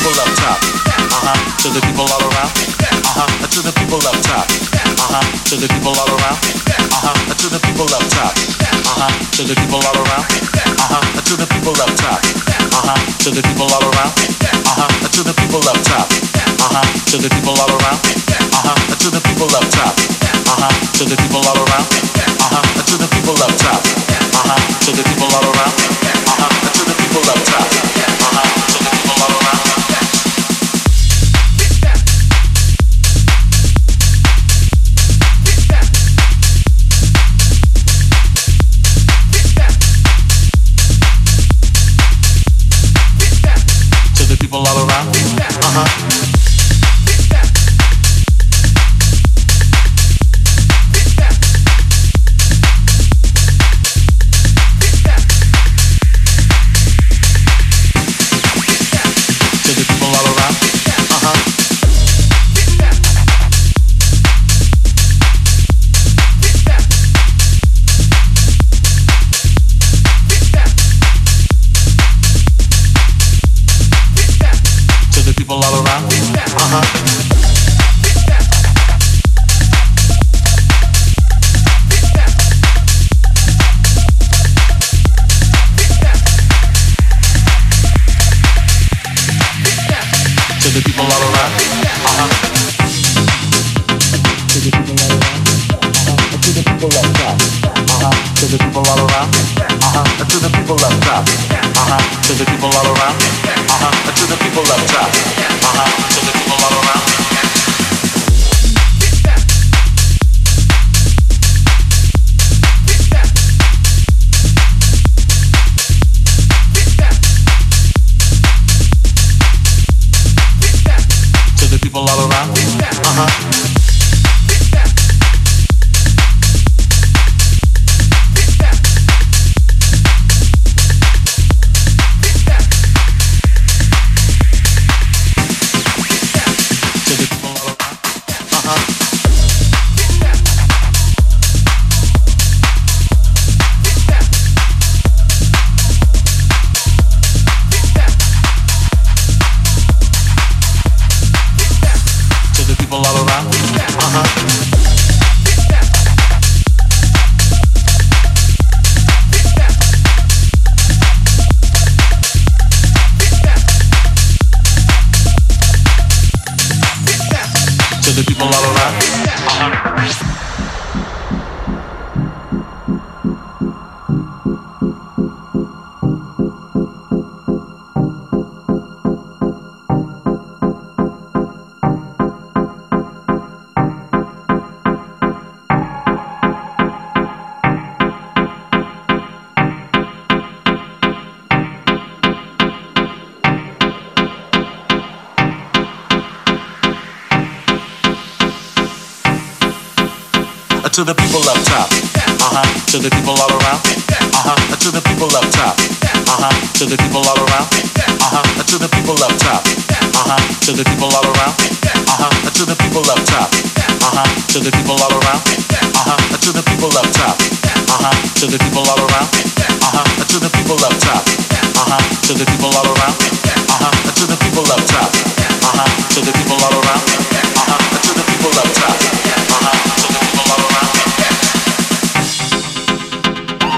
people up top. Uh huh. To the people all around. Uh huh. To the people up top. Uh huh. To the people all around. Uh huh. To the people up top. Uh huh. To the people all around. Uh huh. To the people up top. Uh huh. To the people all around. Uh huh. To the people up top. Uh huh. To the people all around. Uh huh. To the people up top. Uh huh. To the people all around. Uh huh. To the people up top. Uh huh. To the people all around. Uh huh. To the people up top. Uh huh. To the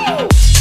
To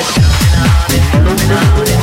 It's coming on. It's coming on.